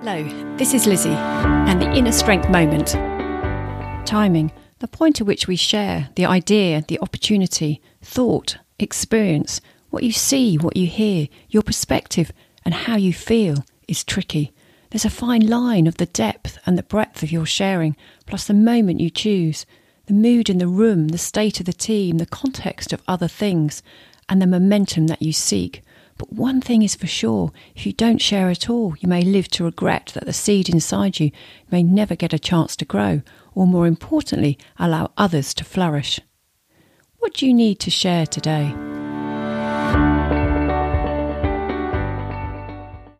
Hello, this is Lizzie and the Inner Strength Moment. Timing, the point at which we share the idea, the opportunity, thought, experience, what you see, what you hear, your perspective, and how you feel is tricky. There's a fine line of the depth and the breadth of your sharing, plus the moment you choose, the mood in the room, the state of the team, the context of other things, and the momentum that you seek. But one thing is for sure if you don't share at all, you may live to regret that the seed inside you may never get a chance to grow, or more importantly, allow others to flourish. What do you need to share today?